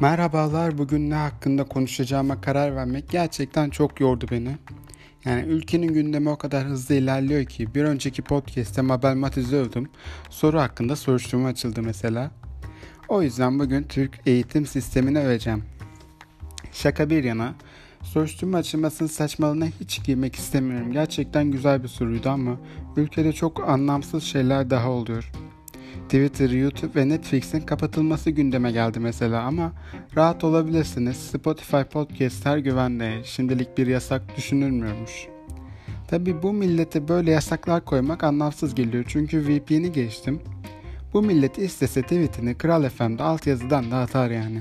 Merhabalar, bugün ne hakkında konuşacağıma karar vermek gerçekten çok yordu beni. Yani ülkenin gündemi o kadar hızlı ilerliyor ki bir önceki podcast'te Mabel Matiz'i övdüm. Soru hakkında soruşturma açıldı mesela. O yüzden bugün Türk eğitim sistemini öveceğim. Şaka bir yana, soruşturma açılmasının saçmalığına hiç girmek istemiyorum. Gerçekten güzel bir soruydu ama ülkede çok anlamsız şeyler daha oluyor. Twitter, YouTube ve Netflix'in kapatılması gündeme geldi mesela ama rahat olabilirsiniz. Spotify podcastler güvende. Şimdilik bir yasak düşünülmüyormuş. Tabi bu millete böyle yasaklar koymak anlamsız geliyor çünkü VPN'i geçtim. Bu millet istese tweetini Kral FM'de altyazıdan da atar yani.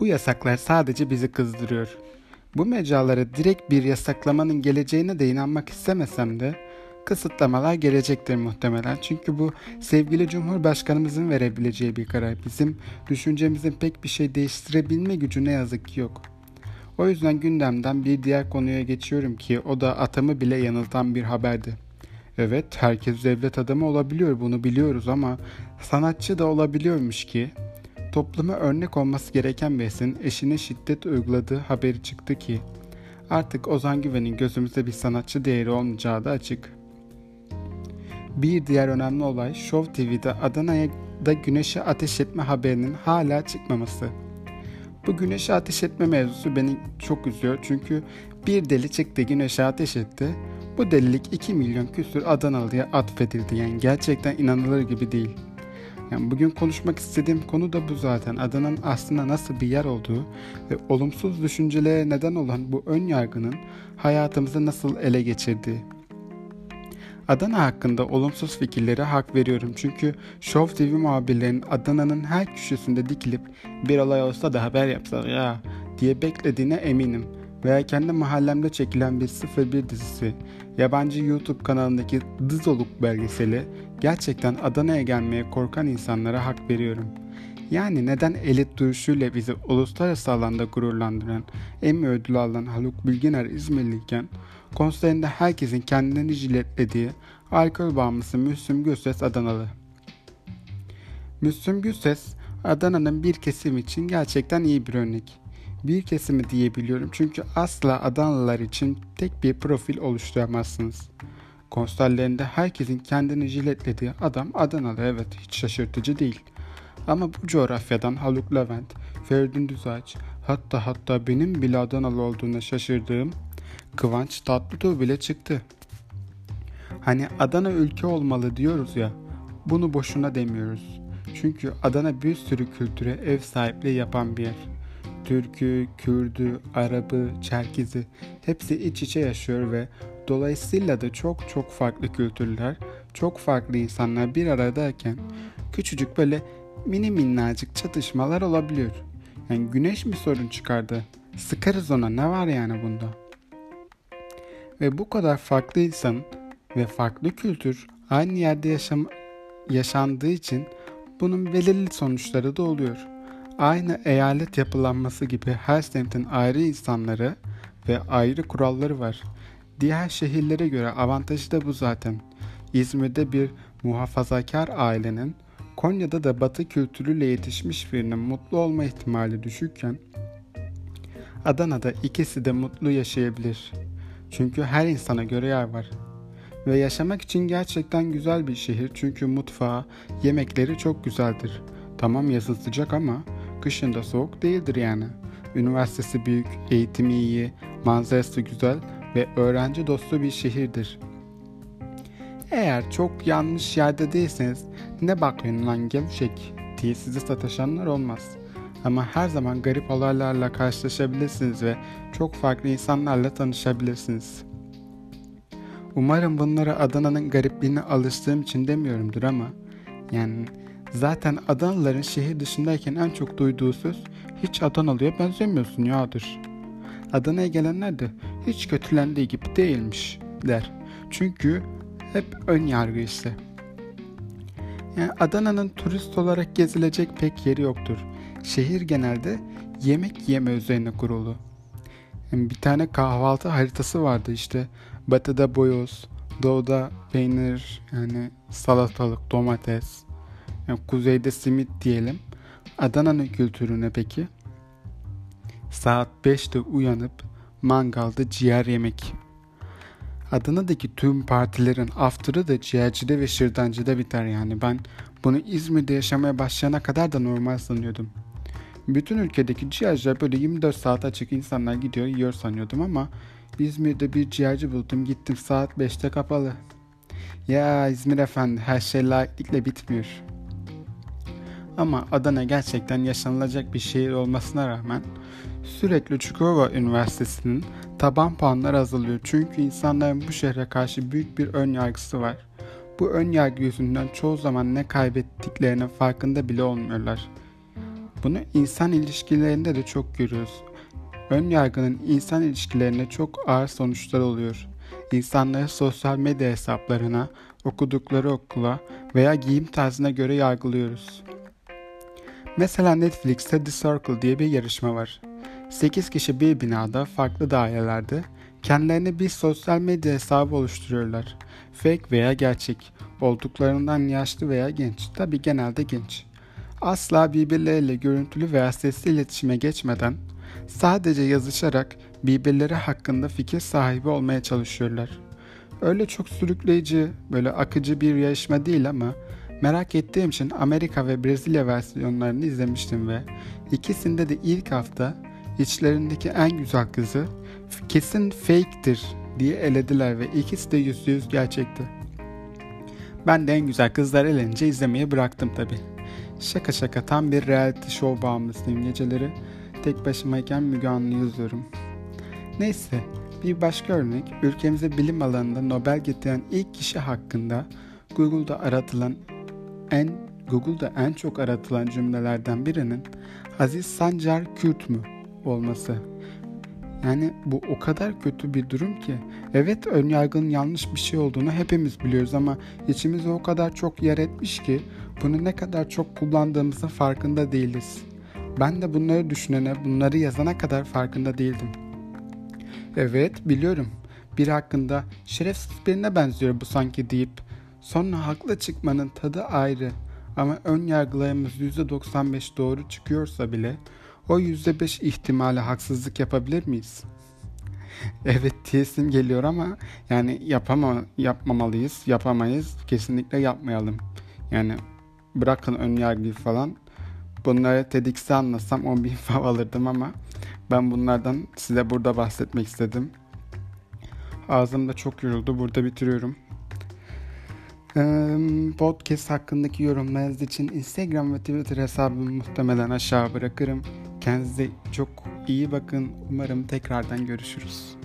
Bu yasaklar sadece bizi kızdırıyor. Bu mecralara direkt bir yasaklamanın geleceğine de inanmak istemesem de kısıtlamalar gelecektir muhtemelen. Çünkü bu sevgili Cumhurbaşkanımızın verebileceği bir karar. Bizim düşüncemizin pek bir şey değiştirebilme gücü ne yazık ki yok. O yüzden gündemden bir diğer konuya geçiyorum ki o da atamı bile yanıltan bir haberdi. Evet herkes devlet adamı olabiliyor bunu biliyoruz ama sanatçı da olabiliyormuş ki topluma örnek olması gereken esin eşine şiddet uyguladığı haberi çıktı ki artık Ozan Güven'in gözümüzde bir sanatçı değeri olmayacağı da açık. Bir diğer önemli olay Show TV'de Adana'ya da güneşe ateş etme haberinin hala çıkmaması. Bu güneşe ateş etme mevzusu beni çok üzüyor çünkü bir deli çıktı güneşe ateş etti. Bu delilik 2 milyon küsür Adanalı'ya atfedildi yani gerçekten inanılır gibi değil. Yani bugün konuşmak istediğim konu da bu zaten. Adana'nın aslında nasıl bir yer olduğu ve olumsuz düşüncelere neden olan bu ön yargının hayatımızı nasıl ele geçirdiği. Adana hakkında olumsuz fikirlere hak veriyorum çünkü Show TV muhabirlerinin Adana'nın her köşesinde dikilip bir olay olsa da haber yapsak ya diye beklediğine eminim. Veya kendi mahallemde çekilen bir 01 dizisi, yabancı YouTube kanalındaki Dızoluk belgeseli gerçekten Adana'ya gelmeye korkan insanlara hak veriyorum. Yani neden elit duruşuyla bizi uluslararası alanda gururlandıran Emmy ödülü alan Haluk Bilginer İzmirliyken konserinde herkesin kendini jiletlediği alkol bağımlısı Müslüm Gürses Adanalı. Müslüm Gürses Adana'nın bir kesim için gerçekten iyi bir örnek. Bir kesimi diyebiliyorum çünkü asla Adanalılar için tek bir profil oluşturamazsınız. Konserlerinde herkesin kendini jiletlediği adam Adanalı evet hiç şaşırtıcı değil. Ama bu coğrafyadan Haluk Levent, Feridun Düzağaç, hatta hatta benim bile Adanalı olduğuna şaşırdığım Kıvanç Tatlıtuğ bile çıktı. Hani Adana ülke olmalı diyoruz ya, bunu boşuna demiyoruz. Çünkü Adana bir sürü kültüre ev sahipliği yapan bir yer. Türkü, Kürdü, Arabı, Çerkezi hepsi iç içe yaşıyor ve dolayısıyla da çok çok farklı kültürler, çok farklı insanlar bir aradayken küçücük böyle mini minnacık çatışmalar olabiliyor. Yani güneş mi sorun çıkardı? Sıkarız ona ne var yani bunda? Ve bu kadar farklı insan ve farklı kültür aynı yerde yaşam yaşandığı için bunun belirli sonuçları da oluyor. Aynı eyalet yapılanması gibi her semtin ayrı insanları ve ayrı kuralları var. Diğer şehirlere göre avantajı da bu zaten. İzmir'de bir muhafazakar ailenin Konya'da da batı kültürüyle yetişmiş birinin mutlu olma ihtimali düşükken Adana'da ikisi de mutlu yaşayabilir. Çünkü her insana göre yer var. Ve yaşamak için gerçekten güzel bir şehir çünkü mutfağı, yemekleri çok güzeldir. Tamam yazın sıcak ama kışın da soğuk değildir yani. Üniversitesi büyük, eğitimi iyi, manzarası güzel ve öğrenci dostu bir şehirdir. Eğer çok yanlış yerde değilseniz ne bakıyorsun lan gevşek diye sizi sataşanlar olmaz. Ama her zaman garip olaylarla karşılaşabilirsiniz ve çok farklı insanlarla tanışabilirsiniz. Umarım bunları Adana'nın garipliğine alıştığım için demiyorumdur ama yani zaten Adanalıların şehir dışındayken en çok duyduğu söz hiç Adanalı'ya benzemiyorsun yadır. Adana'ya gelenler de hiç kötülendiği gibi değilmiş der. Çünkü hep ön yargı işte. Yani Adana'nın turist olarak gezilecek pek yeri yoktur. Şehir genelde yemek yeme üzerine kurulu. Bir tane kahvaltı haritası vardı işte. Batıda boyoz, doğuda peynir, yani salatalık, domates. Yani kuzeyde simit diyelim. Adana'nın kültürüne peki? Saat 5'te uyanıp mangalda ciğer yemek. Adana'daki tüm partilerin after'ı da ciğercide ve şırdancıda biter yani. Ben bunu İzmir'de yaşamaya başlayana kadar da normal sanıyordum. Bütün ülkedeki ciğerciler böyle 24 saat açık insanlar gidiyor yiyor sanıyordum ama İzmir'de bir ciğerci buldum gittim saat 5'te kapalı. Ya İzmir efendi her şey layıklıkla bitmiyor. Ama Adana gerçekten yaşanılacak bir şehir olmasına rağmen sürekli Çukurova Üniversitesi'nin taban puanları azalıyor. Çünkü insanların bu şehre karşı büyük bir ön yargısı var. Bu ön yargı yüzünden çoğu zaman ne kaybettiklerinin farkında bile olmuyorlar. Bunu insan ilişkilerinde de çok görüyoruz. Ön yargının insan ilişkilerine çok ağır sonuçlar oluyor. İnsanları sosyal medya hesaplarına, okudukları okula veya giyim tarzına göre yargılıyoruz. Mesela Netflix'te The Circle diye bir yarışma var. 8 kişi bir binada farklı dairelerde kendilerine bir sosyal medya hesabı oluşturuyorlar. Fake veya gerçek, olduklarından yaşlı veya genç, tabi genelde genç. Asla birbirleriyle görüntülü veya sesli iletişime geçmeden sadece yazışarak birbirleri hakkında fikir sahibi olmaya çalışıyorlar. Öyle çok sürükleyici, böyle akıcı bir yarışma değil ama merak ettiğim için Amerika ve Brezilya versiyonlarını izlemiştim ve ikisinde de ilk hafta içlerindeki en güzel kızı kesin fake'tir diye elediler ve ikisi de yüzde yüz gerçekti. Ben de en güzel kızlar elenince izlemeyi bıraktım tabi. Şaka şaka tam bir reality show bağımlısıyım geceleri. Tek başımayken Müge Anlı'yı izliyorum. Neyse bir başka örnek ülkemize bilim alanında Nobel getiren ilk kişi hakkında Google'da aratılan en Google'da en çok aratılan cümlelerden birinin Aziz Sancar Kürt mü olması. Yani bu o kadar kötü bir durum ki. Evet ön yargının yanlış bir şey olduğunu hepimiz biliyoruz ama içimizde o kadar çok yer etmiş ki bunu ne kadar çok kullandığımızın farkında değiliz. Ben de bunları düşünene, bunları yazana kadar farkında değildim. Evet biliyorum. Bir hakkında şerefsiz birine benziyor bu sanki deyip sonra haklı çıkmanın tadı ayrı. Ama ön yargılarımız %95 doğru çıkıyorsa bile o %5 ihtimale haksızlık yapabilir miyiz? evet diyesim geliyor ama yani yapama, yapmamalıyız, yapamayız, kesinlikle yapmayalım. Yani bırakın ön yargıyı falan. Bunları TEDx'e anlatsam 10 bin fav alırdım ama ben bunlardan size burada bahsetmek istedim. Ağzım da çok yoruldu. Burada bitiriyorum. Podcast hakkındaki yorumlarınız için Instagram ve Twitter hesabımı muhtemelen aşağı bırakırım. Kendinize çok iyi bakın. Umarım tekrardan görüşürüz.